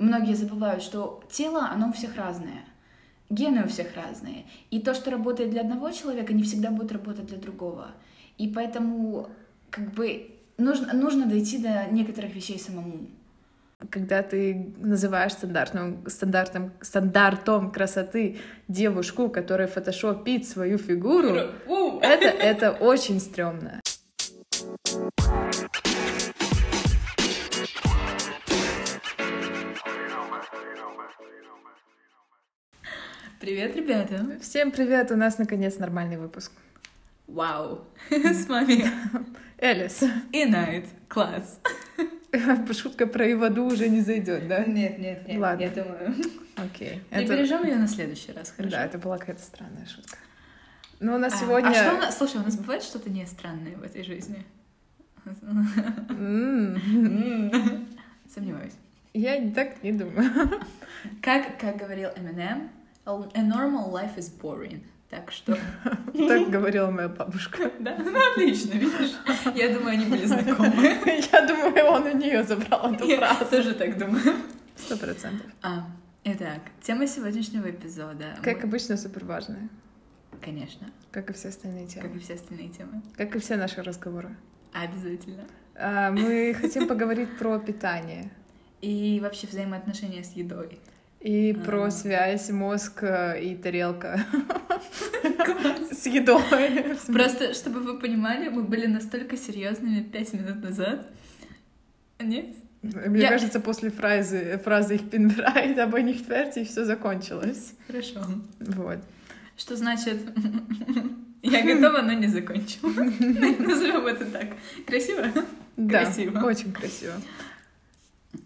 многие забывают, что тело, оно у всех разное. Гены у всех разные. И то, что работает для одного человека, не всегда будет работать для другого. И поэтому, как бы, нужно, нужно дойти до некоторых вещей самому. Когда ты называешь стандартным, стандартом, стандартом красоты девушку, которая фотошопит свою фигуру, это, это очень стрёмно. Привет, ребята! Всем привет! У нас наконец нормальный выпуск. Вау! С вами Элис. и Найт. Класс! Шутка про Иваду уже не зайдет, да? Нет, нет, нет. Ладно. Я думаю, Окей. прибережем ее на следующий раз, хорошо? Да, это была какая-то странная шутка. Но у нас А, сегодня... А что у нас... Слушай, у нас бывает что-то не странное в этой жизни? Сомневаюсь. Я так не думаю. Как, как говорил Eminem, a normal life is boring. Так что... Так говорила моя бабушка. Да, ну отлично, видишь? Я думаю, они были знакомы. Я думаю, он у нее забрал эту Я фразу. тоже так думаю. Сто процентов. А, итак, тема сегодняшнего эпизода. Как обычно, супер важная. Конечно, Как и все остальные как темы. и все остальные темы. Как и все наши разговоры. Обязательно. А, Мы хотим поговорить про питание. И вообще взаимоотношения с едой. И А. про связь мозг э, и тарелка с едой. Просто, чтобы вы понимали, мы были настолько серьезными пять минут назад. Нет? Мне Я- кажется, после фразы, фразы их пинбрайт, aber nicht fertig, все закончилось. Хорошо. Вот. Что значит я готова, но не закончила. Назовем это так. Красиво? Да, Красиво. очень красиво.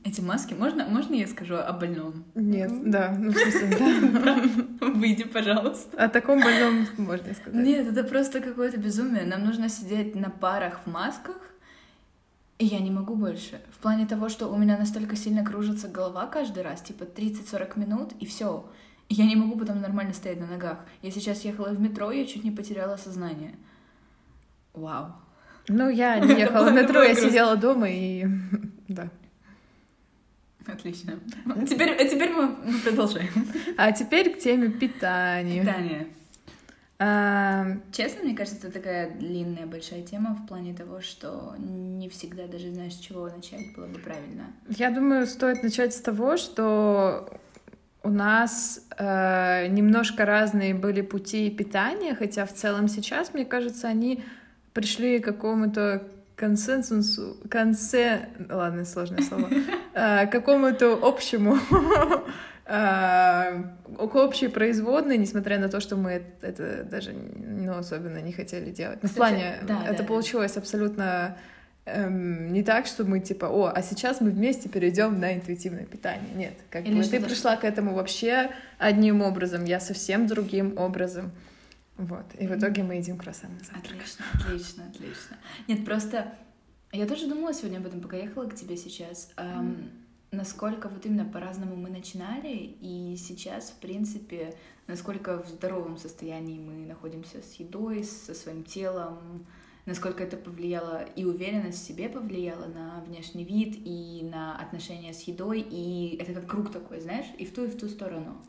Эти маски, можно, можно я скажу о больном? Нет, да, ну в смысле, да. Выйди, пожалуйста. О таком больном можно сказать. Нет, это просто какое-то безумие. Нам нужно сидеть на парах в масках, и я не могу больше. В плане того, что у меня настолько сильно кружится голова каждый раз, типа 30-40 минут, и все. Я не могу потом нормально стоять на ногах. Я сейчас ехала в метро, и я чуть не потеряла сознание. Вау. Ну, я не ехала в метро, я сидела дома и... Да. Отлично. Теперь, а теперь мы, мы продолжаем. А теперь к теме питания. Питание. А, Честно, мне кажется, это такая длинная большая тема в плане того, что не всегда даже знаешь, с чего начать было бы правильно. Я думаю, стоит начать с того, что у нас э, немножко разные были пути питания, хотя в целом сейчас, мне кажется, они пришли к какому-то консенсусу, консе... Ладно, сложное слово. К какому-то общему э, к общей производной, несмотря на то, что мы это- даже ну, особенно не хотели делать. Ну, в плане, да, это да. получилось абсолютно эм, не так, что мы типа, о, а сейчас мы вместе перейдем на интуитивное питание. Нет, как Или бы ты пришла к этому вообще одним образом, я совсем другим образом. Вот. И в итоге мы едим круассан на завтрак. Отлично, отлично, отлично. Нет, просто я тоже думала сегодня об этом, пока ехала к тебе сейчас. эм, насколько вот именно по-разному мы начинали, и сейчас, в принципе, насколько в здоровом состоянии мы находимся с едой, со своим телом, насколько это повлияло, и уверенность в себе повлияла на внешний вид, и на отношения с едой, и это как круг такой, знаешь, и в ту, и в ту сторону. Ам,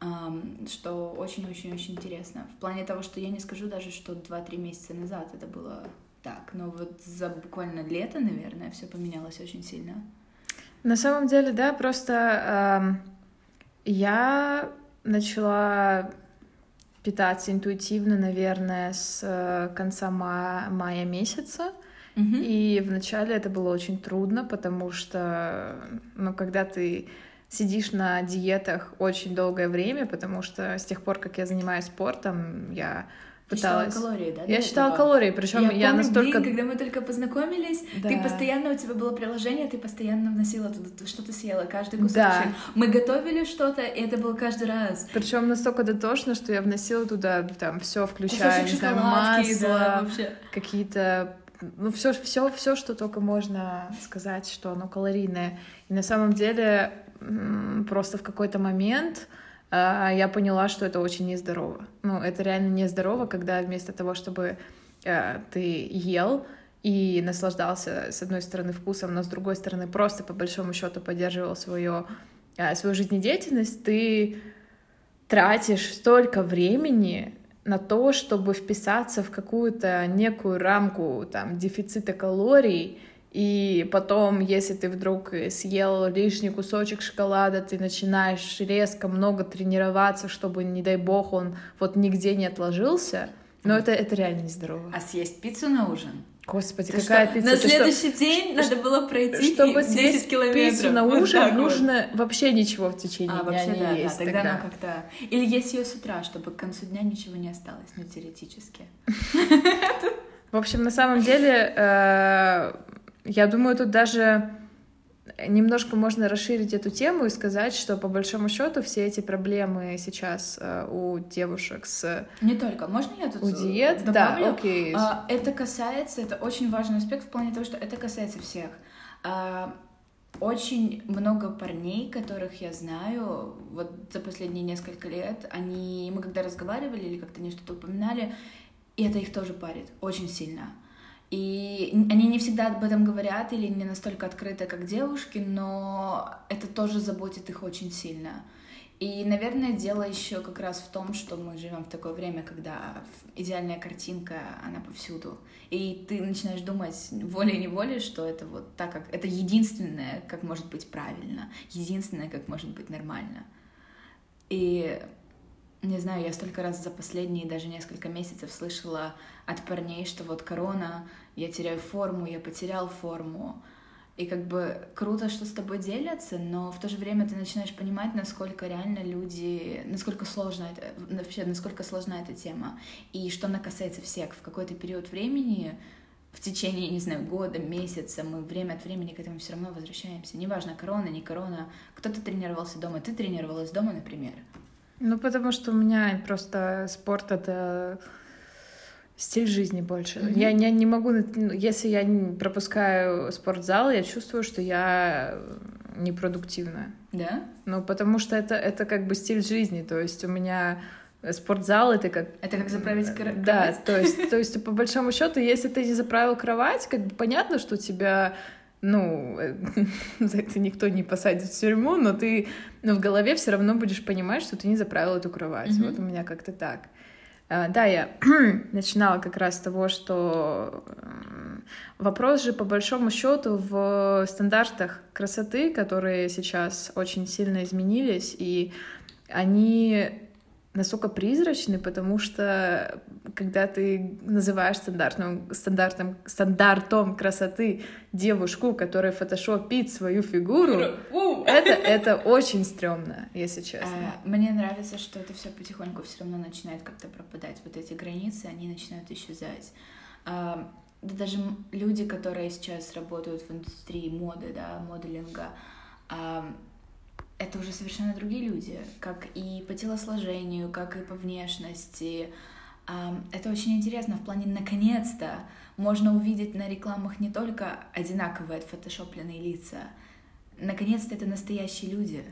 что очень-очень-очень интересно. В плане того, что я не скажу даже, что 2-3 месяца назад это было так, но вот за буквально лето, наверное, все поменялось очень сильно. На самом деле, да, просто эм, я начала питаться интуитивно, наверное, с э, конца ма- мая месяца. И вначале это было очень трудно, потому что, ну, когда ты сидишь на диетах очень долгое время, потому что с тех пор, как я занимаюсь спортом, я Ты считала пыталась... калории, да? Я считала этого? калории, причем я, я, помню настолько... день, когда мы только познакомились, Да. ты постоянно, у тебя было приложение, ты постоянно вносила туда, ты что-то съела, каждый кусочек. Да. Мы готовили что-то, и это было каждый раз. Причем настолько дотошно, что я вносила туда там все, включая, шоколадки, масло, да, какие-то ну все, все, все, что только можно сказать, что оно калорийное. И на самом деле просто в какой-то момент а, я поняла, что это очень нездорово. Ну, это реально нездорово, когда вместо того, чтобы э, ты ел и наслаждался, с одной стороны, вкусом, но с другой стороны, просто по большому счету поддерживал свое, э, свою жизнедеятельность, ты тратишь столько времени на то, чтобы вписаться в какую-то некую рамку там, дефицита калорий, и потом, если ты вдруг съел лишний кусочек шоколада, ты начинаешь резко много тренироваться, чтобы, не дай бог, он вот нигде не отложился, но это, это реально нездорово. А съесть пиццу на ужин? Господи, ты какая что, пицца? На ты следующий что, день надо было пройти чтобы 10 съесть километров. пиццу на Вот ужин, вот. нужно вообще ничего в течение А, дня вообще, не да, есть. да, тогда, тогда. она как-то... Или есть ее с утра, чтобы к концу дня ничего не осталось, ну, теоретически. В общем, на самом деле, э, я думаю, тут даже немножко можно расширить эту тему и сказать, что по большому счету все эти проблемы сейчас э, у девушек с Не только. Можно я тут у диет, да, добавлю? окей. А, Это касается, это очень важный аспект в плане того, что это касается всех. А, Очень много парней, которых я знаю, вот за последние несколько лет, они, мы когда разговаривали или как-то они что-то упоминали, и это их тоже парит очень сильно. И они не всегда об этом говорят или не настолько открыты, как девушки, но это тоже заботит их очень сильно. И, наверное, дело еще как раз в том, что мы живем в такое время, когда идеальная картинка, она повсюду. И ты начинаешь думать волей-неволей, что это вот так, как это единственное, как может быть правильно, единственное, как может быть нормально. И не знаю, я столько раз за последние даже несколько месяцев слышала от парней, что вот корона, я теряю форму, я потерял форму. И как бы круто, что с тобой делятся, но в то же время ты начинаешь понимать, насколько реально люди, насколько сложно это, вообще, насколько сложна эта тема. И что она касается всех. В какой-то период времени, в течение, не знаю, года, месяца, мы время от времени к этому все равно возвращаемся. Неважно, корона, не корона. Кто-то тренировался дома, ты тренировалась дома, например. Ну, потому что у меня просто спорт — это стиль жизни больше. Мгм. Я, я не могу... ну, Если я пропускаю спортзал, я чувствую, что я непродуктивная. Да? Ну, потому что это, это как бы стиль жизни. То есть у меня спортзал — это как... Это как заправить кра- Да, кровать? то есть, то есть по большому счету, если ты не заправил кровать, как бы понятно, что тебя ну, э, за это никто не посадит в тюрьму, но ты ну, в голове все равно будешь понимать, что ты не заправил эту кровать. Мгм. Вот у меня как-то так. А, Да, я начинала как раз с того, что м, вопрос же по большому счету в стандартах красоты, которые сейчас очень сильно изменились, и они настолько призрачны, потому что когда ты называешь стандартным, стандартом, стандартом красоты девушку, которая фотошопит свою фигуру, это, это очень стрёмно, если честно. А, Мне нравится, что это все потихоньку все равно начинает как-то пропадать. Вот эти границы, они начинают исчезать. А, Да даже люди, которые сейчас работают в индустрии моды, да, моделинга, а, это уже совершенно другие люди, как и по телосложению, как и по внешности. А, Это очень интересно в плане наконец-то можно увидеть на рекламах не только одинаковые отфотошопленные лица, наконец-то это настоящие люди.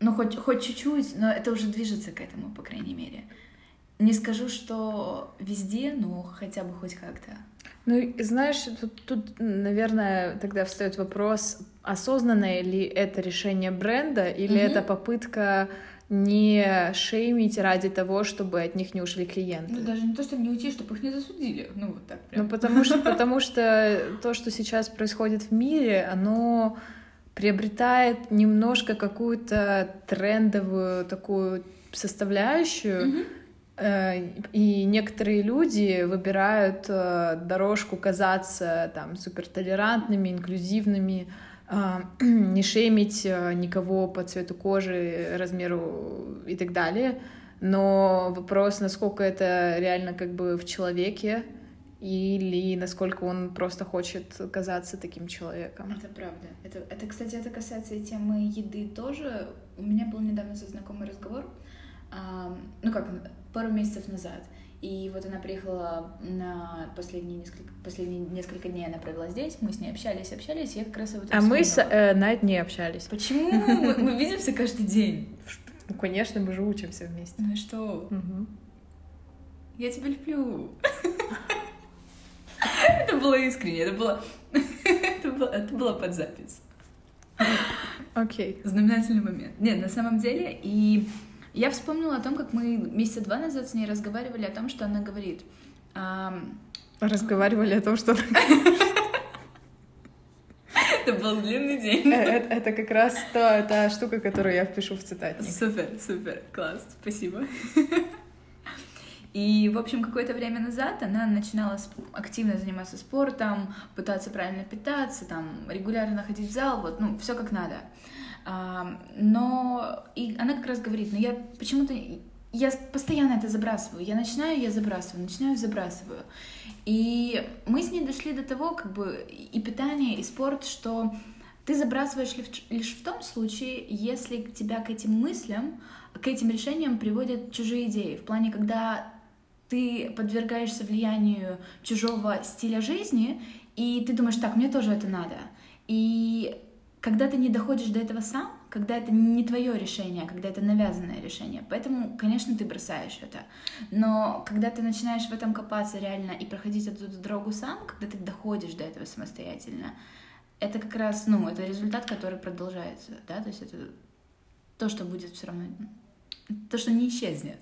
Ну, хоть, хоть чуть-чуть, но это уже движется к этому, по крайней мере. Не скажу, что везде, но хотя бы хоть как-то. Ну, знаешь, тут, тут, наверное, тогда встает вопрос, осознанное ли это решение бренда, или Мгм. это попытка не шеймить ради того, чтобы от них не ушли клиенты. Ну, даже не то, чтобы не уйти, чтобы их не засудили. Ну, вот так прям. Ну, потому что, потому что то, что сейчас происходит в мире, оно приобретает немножко какую-то трендовую такую составляющую, Мгм. Э, И некоторые люди выбирают э, дорожку казаться там супертолерантными, инклюзивными, э, не шеймить никого по цвету кожи, размеру и так далее. Но вопрос, насколько это реально как бы в человеке, или насколько он просто хочет казаться таким человеком. Это правда. Это, это, кстати, это касается и темы еды тоже. У меня был недавно со знакомый разговор, а, ну как, пару месяцев назад. И вот она приехала на последние несколько, последние несколько дней, она провела здесь, мы с ней общались, общались, я как раз этом А мы с э, Найт не общались. Почему? Мы, мы видимся каждый день. Ну, конечно, мы же учимся вместе. Ну и что? Мгм. Я тебя люблю. Это было искренне, это было... это было, это было под запись. Окей. Okay. Знаменательный момент. Нет, на самом деле, и я вспомнила о том, как мы месяца два назад с ней разговаривали о том, что она говорит. Разговаривали о том, что Это был длинный день. Это, э, это как раз та, та штука, которую я впишу в цитатник. Супер, супер, класс, спасибо. И, в общем, какое-то время назад она начинала активно заниматься спортом, пытаться правильно питаться, там, регулярно ходить в зал, вот, ну, все как надо. Но и она как раз говорит, ну я почему-то я постоянно это забрасываю. Я начинаю, я забрасываю, начинаю, забрасываю. И мы с ней дошли до того, как бы и питание, и спорт, что ты забрасываешь лишь в том случае, если тебя к этим мыслям, к этим решениям приводят чужие идеи. В плане, когда ты подвергаешься влиянию чужого стиля жизни, и ты думаешь, так, мне тоже это надо. И когда ты не доходишь до этого сам, когда это не твое решение, а когда это навязанное решение. Поэтому, конечно, ты бросаешь это. Но когда ты начинаешь в этом копаться реально и проходить эту дорогу сам, когда ты доходишь до этого самостоятельно, это как раз, ну, это результат, который продолжается, да, то есть это то, что будет все равно, то, что не исчезнет.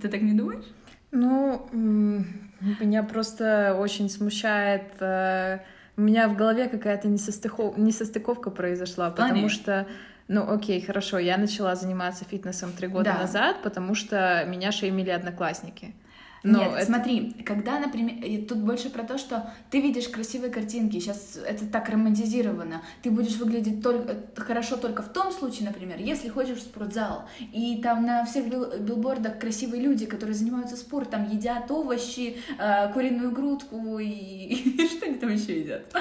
Ты так не думаешь? Ну, меня просто очень смущает э, у меня в голове какая-то несостыков... несостыковка произошла, потому что ну, окей, хорошо, я начала заниматься фитнесом три года да. назад, потому что меня шеймили одноклассники. Но Нет, это... смотри, когда, например, тут больше про то, что ты видишь красивые картинки, сейчас это так романтизировано, ты будешь выглядеть только, хорошо только в том случае, например, если ходишь в спортзал, и там на всех бил, билбордах красивые люди, которые занимаются спортом, едят овощи, э, куриную грудку и, и что они там еще едят.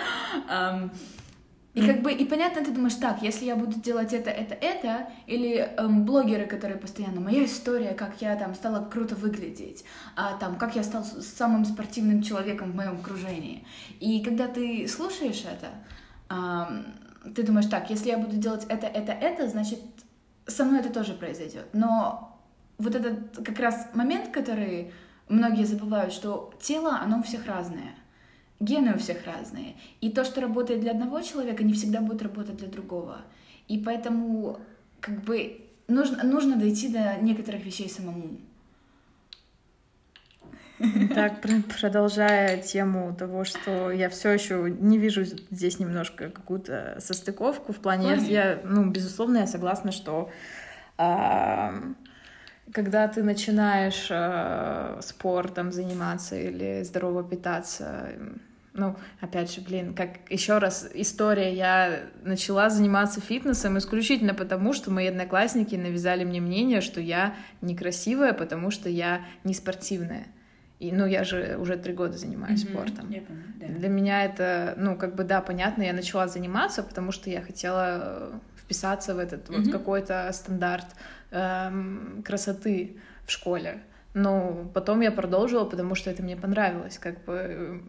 И как бы, и понятно, ты думаешь, так, если я буду делать это, это, это, или эм, блогеры, которые постоянно, моя история, как я там стала круто выглядеть, а там, как я стал самым спортивным человеком в моем окружении. И когда ты слушаешь это, эм, ты думаешь, так, если я буду делать это, это, это, значит, со мной это тоже произойдет. Но вот этот как раз момент, который многие забывают, что тело, оно у всех разное — гены у всех разные. И то, что работает для одного человека, не всегда будет работать для другого. И поэтому как бы нужно, нужно дойти до некоторых вещей самому. Так, продолжая тему того, что я все еще не вижу здесь немножко какую-то состыковку в плане, я, я ну, безусловно, я согласна, что а, когда ты начинаешь а, спортом заниматься или здорово питаться, ну, опять же, блин, как еще раз история, я начала заниматься фитнесом исключительно потому, что мои одноклассники навязали мне мнение, что я некрасивая, потому что я не спортивная. И, ну, я же уже три года занимаюсь mm-hmm. спортом. Я помню, да. Для меня это, ну, как бы, да, понятно, я начала заниматься, потому что я хотела э, вписаться в этот mm-hmm. вот какой-то стандарт эм, красоты в школе. Но потом я продолжила, потому что это мне понравилось. Как бы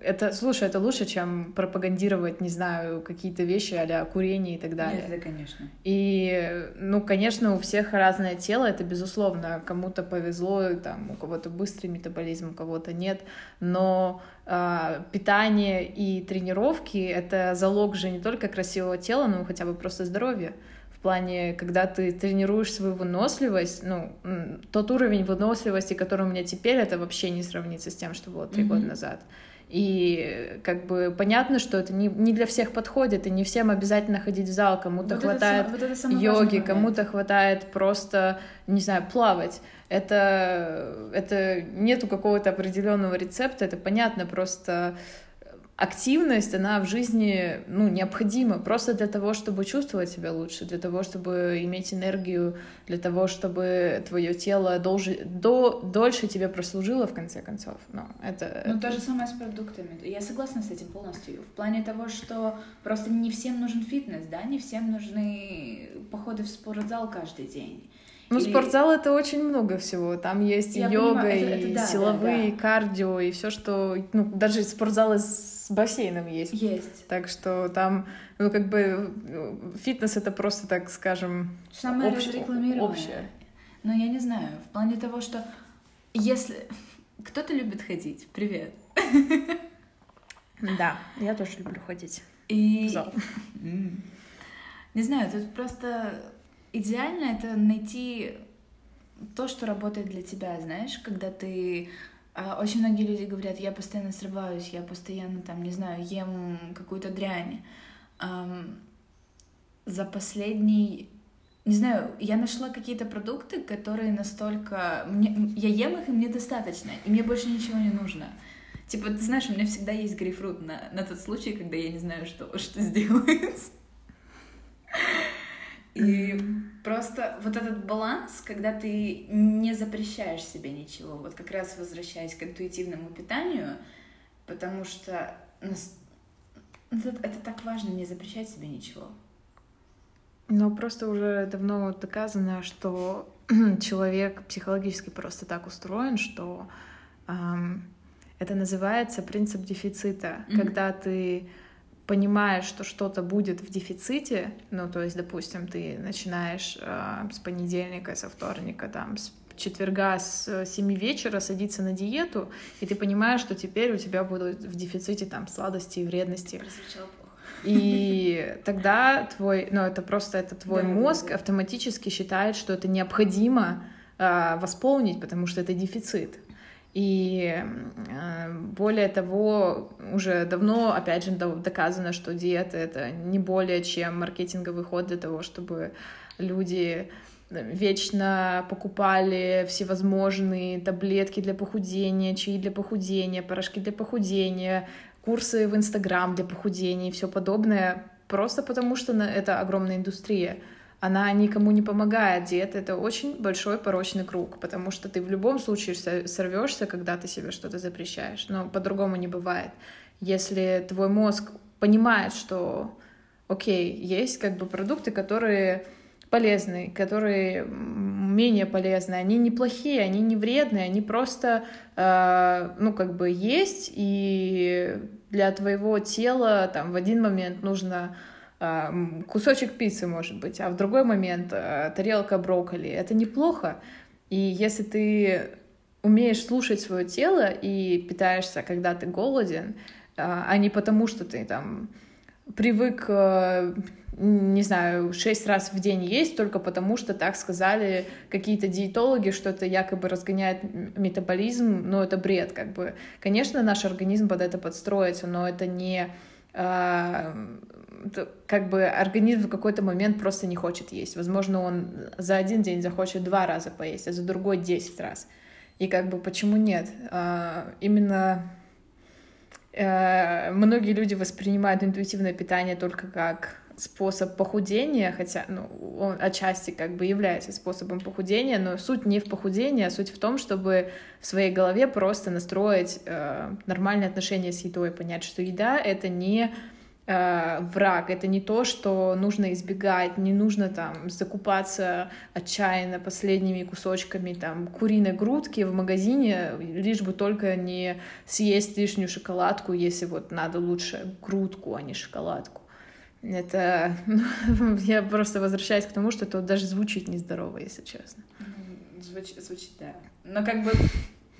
это, слушай, это лучше, чем пропагандировать, не знаю, какие-то вещи а курение и так далее. Нет, это конечно. И, ну, конечно, у всех разное тело, это безусловно. Кому-то повезло, там, у кого-то быстрый метаболизм, у кого-то нет. Но э, питание и тренировки — это залог же не только красивого тела, но хотя бы просто здоровья в плане, когда ты тренируешь свою выносливость, ну, тот уровень выносливости, который у меня теперь, это вообще не сравнится с тем, что было три mm-hmm. года назад. И как бы понятно, что это не, не для всех подходит, и не всем обязательно ходить в зал, кому-то вот хватает это, вот это йоги, кому-то хватает просто, не знаю, плавать. Это, это нету какого-то определенного рецепта, это понятно, просто активность, она в жизни ну, необходима просто для того, чтобы чувствовать себя лучше, для того, чтобы иметь энергию, для того, чтобы твое тело долже, до, дольше тебе прослужило, в конце концов. Ну, это... ну, то же самое с продуктами. Я согласна с этим полностью. В плане того, что просто не всем нужен фитнес, да, не всем нужны походы в спортзал каждый день. Ну, Или... спортзал это очень много всего. Там есть Я йога, понимаю, это, это, и да, силовые, да, да. кардио, и все, что. Ну, даже спортзалы с бассейном есть. Есть. Так что там, ну, как бы фитнес это просто, так скажем, Самое общее. общее. Но я не знаю, в плане того, что если кто-то любит ходить. Привет. Да, я тоже люблю ходить. И... В зал. Не знаю, тут просто идеально это найти то, что работает для тебя, знаешь, когда ты... а, Очень многие люди говорят, я постоянно срываюсь, я постоянно, там, не знаю, ем какую-то дрянь. За последний... Не знаю, я нашла какие-то продукты, которые настолько... Мне... Я ем их, и мне достаточно, и мне больше ничего не нужно. Типа, ты знаешь, у меня всегда есть грейпфрут на, на тот случай, когда я не знаю, что, что сделать. И просто вот этот баланс, когда ты не запрещаешь себе ничего, вот как раз возвращаясь к интуитивному питанию, потому что нас- это, это так важно, не запрещать себе ничего. Но просто уже давно доказано, что человек психологически просто так устроен, что ам, это называется принцип дефицита. Мгм. Когда ты понимаешь, что что-то будет в дефиците, ну, то есть, допустим, ты начинаешь а, с понедельника, со вторника, там, с четверга с 7 вечера садиться на диету, и ты понимаешь, что теперь у тебя будут в дефиците там сладости и вредности. И тогда твой, ну это просто это твой Да, мозг да. автоматически считает, что это необходимо а, восполнить, потому что это дефицит. И э, более того, уже давно, опять же, доказано, что диета это не более чем маркетинговый ход для того, чтобы люди э, вечно покупали всевозможные таблетки для похудения, чаи для похудения, порошки для похудения, курсы в Инстаграм для похудения и все подобное, просто потому что это огромная индустрия. Она никому не помогает. Диета — это очень большой порочный круг, потому что ты в любом случае со- сорвешься, когда ты себе что-то запрещаешь. Но по-другому не бывает. Если твой мозг понимает, что, окей, есть как бы продукты, которые полезные, которые менее полезные, они неплохие, они не вредные, они просто, э, ну, как бы есть, и для твоего тела там в один момент нужно кусочек пиццы, может быть, а в другой момент э, тарелка брокколи. Это неплохо. И если ты умеешь слушать свое тело и питаешься, когда ты голоден, э, а не потому, что ты там привык, э, не знаю, шесть раз в день есть только потому, что так сказали какие-то диетологи, что это якобы разгоняет метаболизм, но это бред, как бы. Конечно, наш организм под это подстроится, но это не а, как бы организм в какой-то момент просто не хочет есть. Возможно, он за один день захочет два раза поесть, а за другой десять раз. И как бы почему нет? А, именно э, многие люди воспринимают интуитивное питание только как способ похудения, хотя, ну, он отчасти как бы является способом похудения, но суть не в похудении, а суть в том, чтобы в своей голове просто настроить э, нормальные отношения с едой, понять, что еда — это не э, враг, это не то, что нужно избегать, не нужно там закупаться отчаянно последними кусочками там куриной грудки в магазине, лишь бы только не съесть лишнюю шоколадку, если вот надо лучше грудку, а не шоколадку. Это ну, я просто возвращаюсь к тому, что это даже звучит нездорово, если честно. Звучит, звучит, да. Но как бы,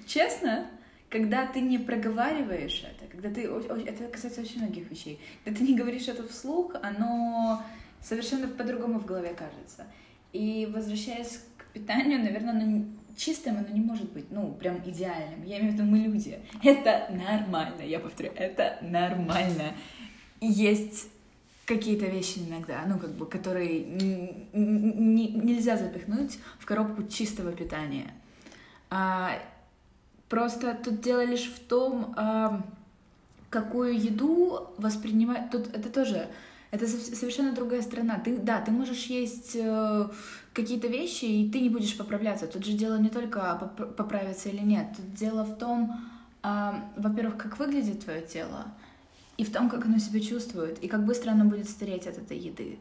честно, когда ты не проговариваешь это, когда ты... Это касается очень многих вещей. Когда ты не говоришь это вслух, оно совершенно по-другому в голове кажется. И возвращаясь к питанию, наверное, оно чистым оно не может быть, ну, прям идеальным. Я имею в виду, мы люди. Это нормально, я повторю, это нормально. Есть какие-то вещи иногда, ну, как бы, которые нельзя запихнуть в коробку чистого питания. Просто тут дело лишь в том, какую еду воспринимать. Тут это тоже это сов- совершенно другая страна. Ты, да, ты можешь есть э, какие-то вещи, и ты не будешь поправляться. Тут же дело не только поп- поправиться или нет. Тут дело в том, во-первых, как выглядит твое тело, и в том, как оно себя чувствует, и как быстро оно будет стареть от этой еды.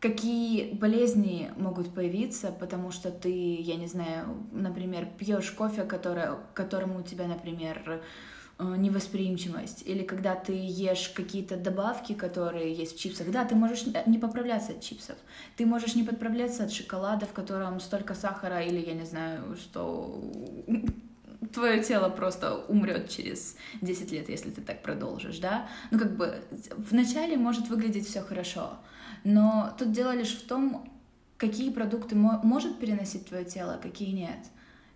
Какие болезни могут появиться, потому что ты, я не знаю, например, пьешь кофе, которое, которому у тебя, например, э, невосприимчивость, или когда ты ешь какие-то добавки, которые есть в чипсах, да, ты можешь не поправляться от чипсов, ты можешь не подправляться от шоколада, в котором столько сахара, или я не знаю, что твое тело просто умрет через 10 лет, если ты так продолжишь, да? Ну, как бы, вначале может выглядеть все хорошо, но тут дело лишь в том, какие продукты может переносить твое тело, а какие нет.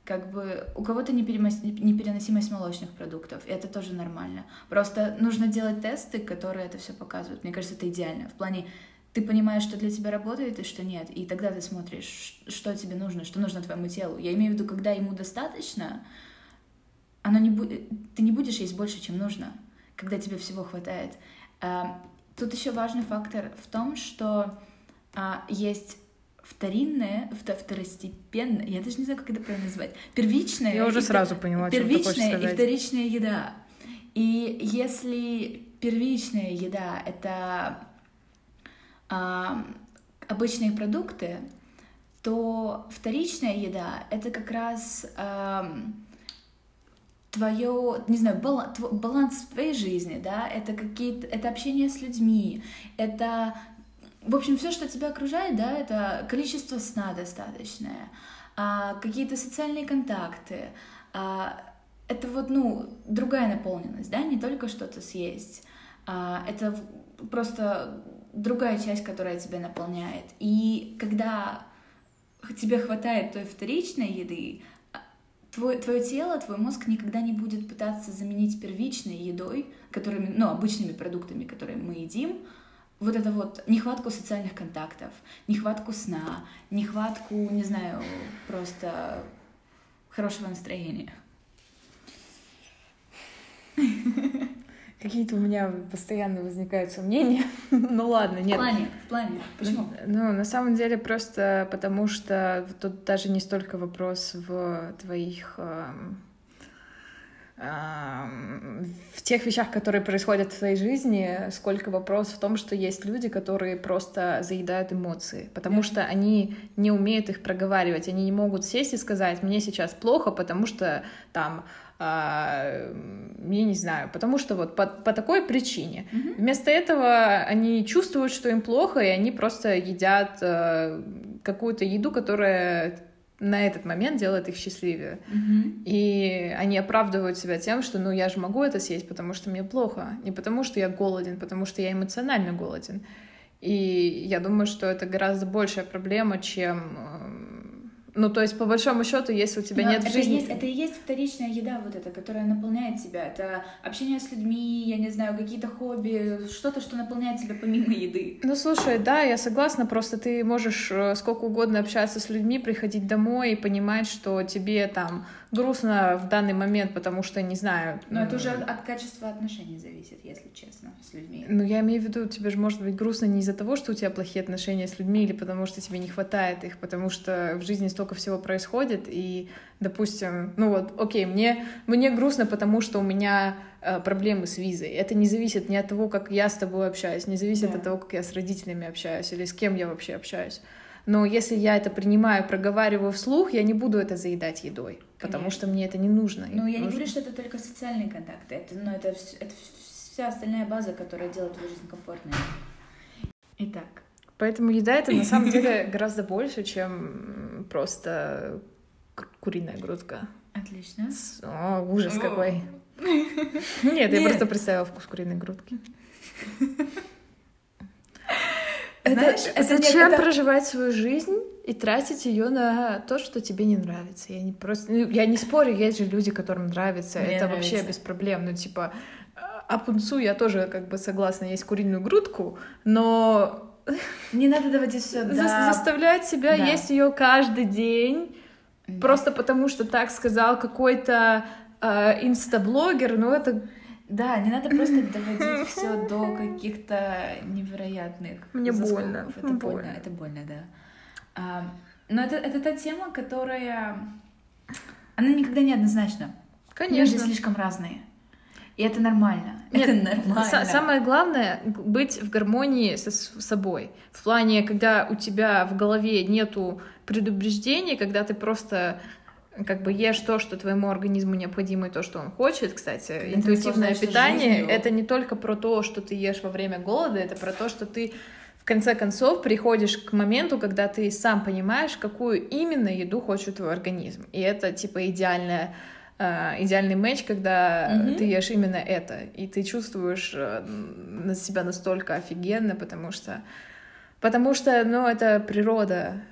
Как бы у кого-то непереносимость молочных продуктов, и это тоже нормально. Просто нужно делать тесты, которые это все показывают. Мне кажется, это идеально. В плане, ты понимаешь, что для тебя работает и что нет, и тогда ты смотришь, что тебе нужно, что нужно твоему телу. Я имею в виду, когда ему достаточно, оно не будет, ты не будешь есть больше, чем нужно, когда тебе всего хватает. А, тут еще важный фактор в том, что а, есть вторинное, второстепенное, я даже не знаю, как это правильно назвать, первичная... Я уже сразу поняла, Первичная и вторичная еда. И если первичная еда — это а, обычные продукты, то вторичная еда — это как раз а, твое, не знаю, баланс, баланс твоей жизни, да, это какие-то, это общение с людьми, это в общем, все, что тебя окружает, да, это количество сна достаточное, а, какие-то социальные контакты, а, это вот, ну, другая наполненность, да, не только что-то съесть, а, это просто другая часть, которая тебя наполняет. И когда тебе хватает той вторичной еды, твой, твое тело, твой мозг никогда не будет пытаться заменить первичной едой, которыми, ну, обычными продуктами, которые мы едим, вот это вот нехватку социальных контактов, нехватку сна, нехватку, не знаю, просто хорошего настроения. Какие-то у меня постоянно возникают сомнения. ну ладно, нет. В плане, в плане. Почему? Ну, на самом деле просто потому, что тут даже не столько вопрос в твоих эм, в тех вещах, которые происходят в твоей жизни, сколько вопрос в том, что есть люди, которые просто заедают эмоции, потому yeah. что они не умеют их проговаривать, они не могут сесть и сказать, мне сейчас плохо, потому что там а, я не знаю, потому что вот по, по такой причине. Mm-hmm. Вместо этого они чувствуют, что им плохо, и они просто едят э, какую-то еду, которая на этот момент делает их счастливее. Mm-hmm. И они оправдывают себя тем, что ну я же могу это съесть, потому что мне плохо. Не потому что я голоден, потому что я эмоционально голоден. И я думаю, что это гораздо большая проблема, чем эм, ну, то есть, по большому счету, если у тебя Но нет это жизни... Есть, это и есть вторичная еда вот эта, которая наполняет тебя. Это общение с людьми, я не знаю, какие-то хобби, что-то, что наполняет тебя помимо еды. Ну, слушай, да, я согласна, просто ты можешь э, сколько угодно общаться с людьми, приходить домой и понимать, что тебе там грустно в данный момент, потому что, не знаю... Но ну, это уже от качества отношений зависит, если честно, с людьми. Ну, я имею в виду, тебе же может быть грустно не из-за того, что у тебя плохие отношения с людьми, или потому что тебе не хватает их, потому что в жизни столько всего происходит, и, допустим, ну вот, окей, мне, мне грустно, потому что у меня э, проблемы с визой. Это не зависит ни от того, как я с тобой общаюсь, не зависит да. от того, как я с родителями общаюсь, или с кем я вообще общаюсь. Но если я это принимаю, проговариваю вслух, я не буду это заедать едой, Конечно. потому что мне это не нужно. Ну, я нужно... не говорю, что это только социальные контакты, это, но это, это вся остальная база, которая делает твою жизнь комфортной. Итак. Поэтому еда это на самом деле гораздо больше, чем просто куриная грудка. Отлично. О, ужас какой. Нет, я просто представила вкус куриной грудки. Это, Знаешь, это зачем это... проживать свою жизнь и тратить ее на то, что тебе не нравится? Я не просто, ну, я не спорю, есть же люди, которым нравится, Мне это нравится. вообще без проблем. Ну типа, а пунцу я тоже как бы согласна есть куриную грудку, но не надо доводить все до... заставлять себя да. есть ее каждый день да. просто потому, что так сказал какой-то э, инстаблогер, ну это да, не надо просто доводить все до каких-то невероятных. Мне заскоков. больно. Это больно. больно, это больно, да. А, но это, это та тема, которая... Она никогда не однозначна. Конечно. Люди слишком разные. И это нормально. Нет, это нормально. Самое главное быть в гармонии со собой. В плане, когда у тебя в голове нету предубеждений, когда ты просто как бы ешь то, что твоему организму необходимо и то, что он хочет. Кстати, Когда интуитивное питание жизнью. это не только про то, что ты ешь во время голода, это про то, что ты в конце концов приходишь к моменту, когда ты сам понимаешь, какую именно еду хочет твой организм. И это типа идеальная э, идеальный матч, когда mm-hmm. ты ешь именно это, и ты чувствуешь э, на себя настолько офигенно, потому что, потому что, ну, это природа,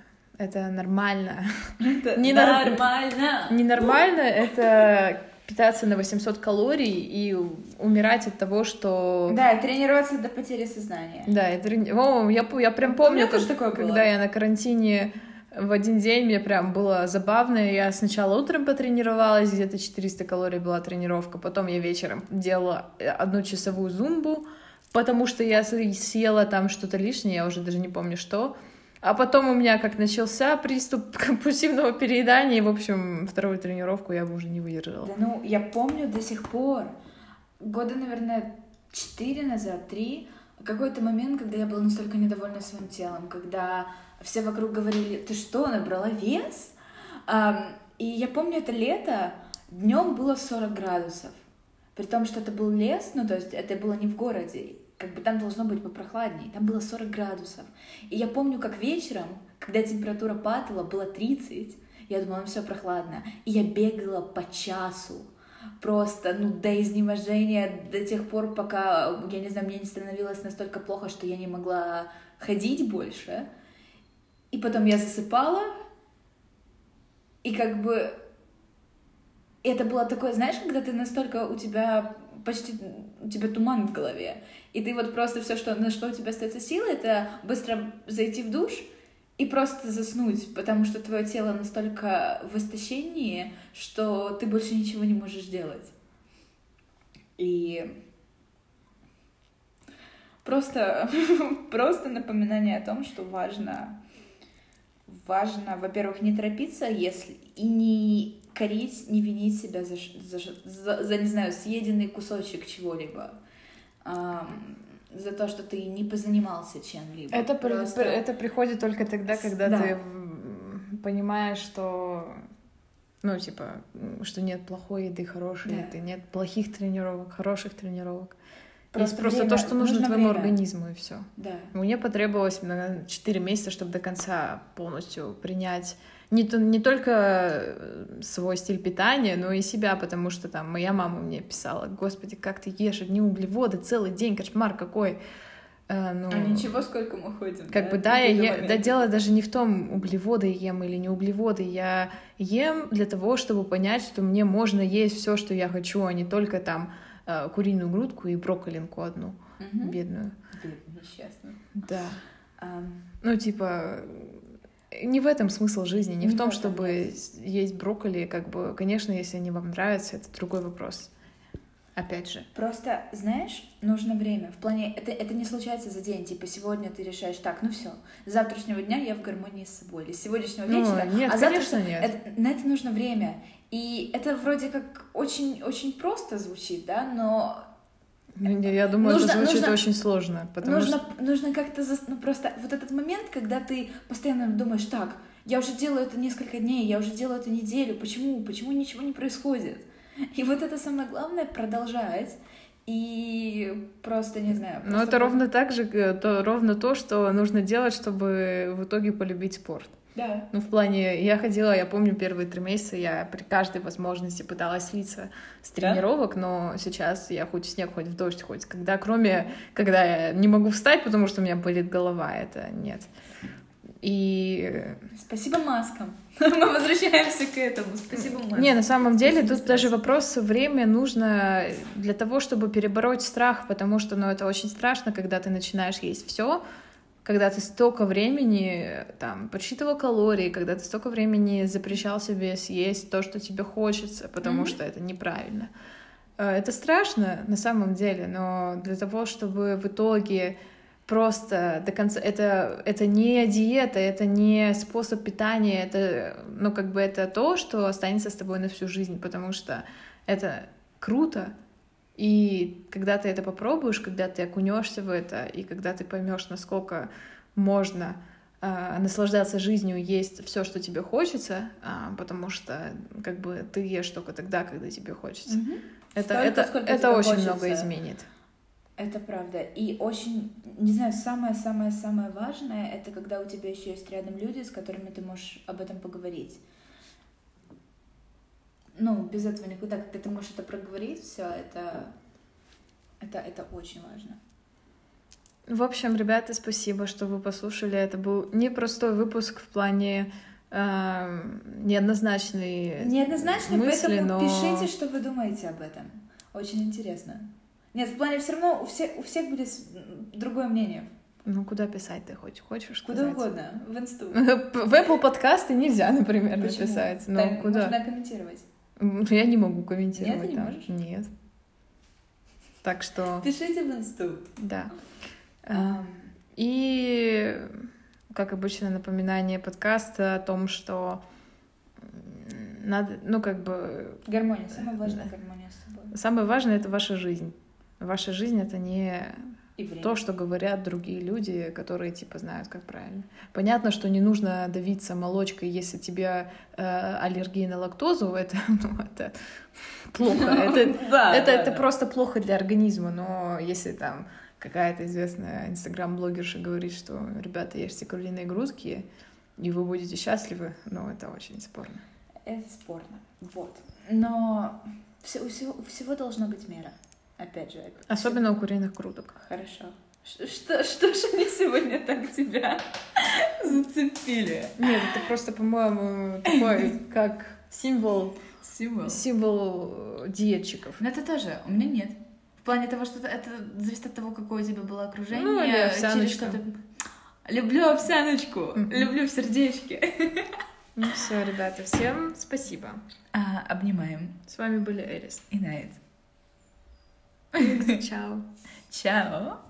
это нормально. Это не нормально. Ненормально, это питаться на 800 калорий и умирать от того, что... Да, и тренироваться до потери сознания. Да, и трени... О, я, я прям помню, как, такое когда было. я на карантине в один день мне прям было забавно. Я сначала утром потренировалась, где-то 400 калорий была тренировка, потом я вечером делала одну часовую зумбу, потому что я съела там что-то лишнее, я уже даже не помню что. А потом у меня как начался приступ компульсивного переедания, и, в общем, вторую тренировку я бы уже не выдержала. Да ну, я помню до сих пор, года, наверное, четыре назад, три, какой-то момент, когда я была настолько недовольна своим телом, когда все вокруг говорили, ты что, набрала вес? И я помню это лето, днем было 40 градусов. При том, что это был лес, ну, то есть это было не в городе как бы там должно быть попрохладнее, там было 40 градусов. И я помню, как вечером, когда температура падала, было 30, я думала, ну все прохладно. И я бегала по часу, просто, ну, до изнеможения, до тех пор, пока, я не знаю, мне не становилось настолько плохо, что я не могла ходить больше. И потом я засыпала, и как бы это было такое, знаешь, когда ты настолько у тебя почти у тебя туман в голове. И ты вот просто все, что, на что у тебя остается силы, это быстро зайти в душ и просто заснуть, потому что твое тело настолько в истощении, что ты больше ничего не можешь делать. И просто, просто напоминание о том, что важно, важно, во-первых, не торопиться, если и не корить, не винить себя за, за, за, за не знаю, съеденный кусочек чего-либо. за то, что ты не позанимался чем-либо. Это, Просто... при, это приходит только тогда, когда да. ты понимаешь, что ну, типа, что нет плохой еды, хорошей да. еды, нет плохих тренировок, хороших тренировок. Просто Есть просто время, то, что нужно, нужно твоему время. организму, и все. Да. Мне потребовалось, наверное, 4 месяца, чтобы до конца полностью принять не, не только э, свой стиль питания, но и себя, потому что там моя мама мне писала, господи, как ты ешь одни углеводы целый день, кошмар какой. Э, ну, а ничего, сколько мы ходим. Как да, бы, да, я е... да, дело даже не в том, углеводы ем или не углеводы. Я ем для того, чтобы понять, что мне можно есть все, что я хочу, а не только там э, куриную грудку и брокколинку одну угу. бедную. Бедную, несчастную. Да. Um... Ну, типа, не в этом смысл жизни, не, не в том, чтобы есть. брокколи, как бы, конечно, если они вам нравятся, это другой вопрос. Опять же. Просто, знаешь, нужно время. В плане, это, это не случается за день. Типа, сегодня ты решаешь, так, ну все, с завтрашнего дня я в гармонии с собой. Или с сегодняшнего ну, вечера. Нет, а конечно, нет. Это, на это нужно время. И это вроде как очень-очень просто звучит, да, но я думаю, нужно, это звучит нужно, очень сложно, потому нужно, что... Нужно как-то... За... Ну, просто вот этот момент, когда ты постоянно думаешь, так, я уже делаю это несколько дней, я уже делаю это неделю, почему? Почему ничего не происходит? И вот это самое главное — продолжать. И просто не знаю. Но это ровно так же, э, то, ровно то, что нужно делать, чтобы в итоге полюбить спорт. Да. Ну, в плане, я ходила, я помню, первые три месяца я при каждой возможности пыталась слиться с тренировок, да? но сейчас я хоть в снег, хоть в дождь, хоть когда, кроме, когда я не могу встать, потому что у меня болит голова, это нет. И... Спасибо маскам. Мы возвращаемся к этому. Спасибо маскам. Не, на самом деле, Спасибо тут даже вопрос время нужно для того, чтобы перебороть страх, потому что, ну, это очень страшно, когда ты начинаешь есть все, когда ты столько времени там подсчитывал калории, когда ты столько времени запрещал себе съесть то, что тебе хочется, потому mm-hmm. что это неправильно. Э, это страшно на самом деле, но для того, чтобы в итоге просто до конца это это не диета, это не способ питания, это ну как бы это то, что останется с тобой на всю жизнь, потому что это круто, и когда ты это попробуешь, когда ты окунешься в это, и когда ты поймешь, насколько можно э, наслаждаться жизнью, есть все, что тебе хочется, э, потому что как бы ты ешь только тогда, когда тебе хочется. Mm-hmm. Это, Столько, это, это очень хочется. много изменит. Это правда. И очень, не знаю, самое-самое-самое важное, это когда у тебя еще есть рядом люди, с которыми ты можешь об этом поговорить ну, без этого никуда, когда ты можешь это проговорить, все это, это, это очень важно. В общем, ребята, спасибо, что вы послушали. Это был непростой выпуск в плане э, неоднозначной Неоднозначно, мысли, поэтому но... пишите, что вы думаете об этом. Очень интересно. Нет, в плане все равно у всех, у всех будет другое мнение. Ну, куда писать ты хоть хочешь Куда сказать? угодно, в инсту. В Apple подкасты нельзя, например, Почему? написать. Там куда? Можно комментировать. Я не могу комментировать Нет, ты не там. можешь? Нет. Так что, Пишите в инсту. да. И, как обычно, напоминание подкаста о том, что надо, ну, как бы, Гармония, самая важная гармония с собой. самое важное — это ваша жизнь. Ваша жизнь — это не И время. то, что говорят другие люди, которые, типа, знают, как правильно. Понятно, что не нужно давиться молочкой, если тебе э, аллергия на лактозу, это, ну, это плохо. Это, Да, это, да, это да. просто плохо для организма, но если там какая-то известная инстаграм-блогерша говорит, что, ребята, ешьте куриные грудки, и вы будете счастливы, ну, это очень спорно. Это спорно. Вот. Но все- у, всего, у всего должна быть мера. Опять же. Особенно у куриных грудок. Хорошо. Что, что, же они сегодня так тебя зацепили? Нет, это просто, по-моему, такой, как символ, Символ. символ э, диетчиков. Но это тоже. У меня нет. В плане того, что это- зависит от того, какое у тебя было окружение. Ну, или через овсяночка. что ты... Люблю овсяночку. Мгм. Люблю в сердечке. Ну все, ребята, всем спасибо. А, обнимаем. С вами были Эрис. И Найт. Čau. Čau.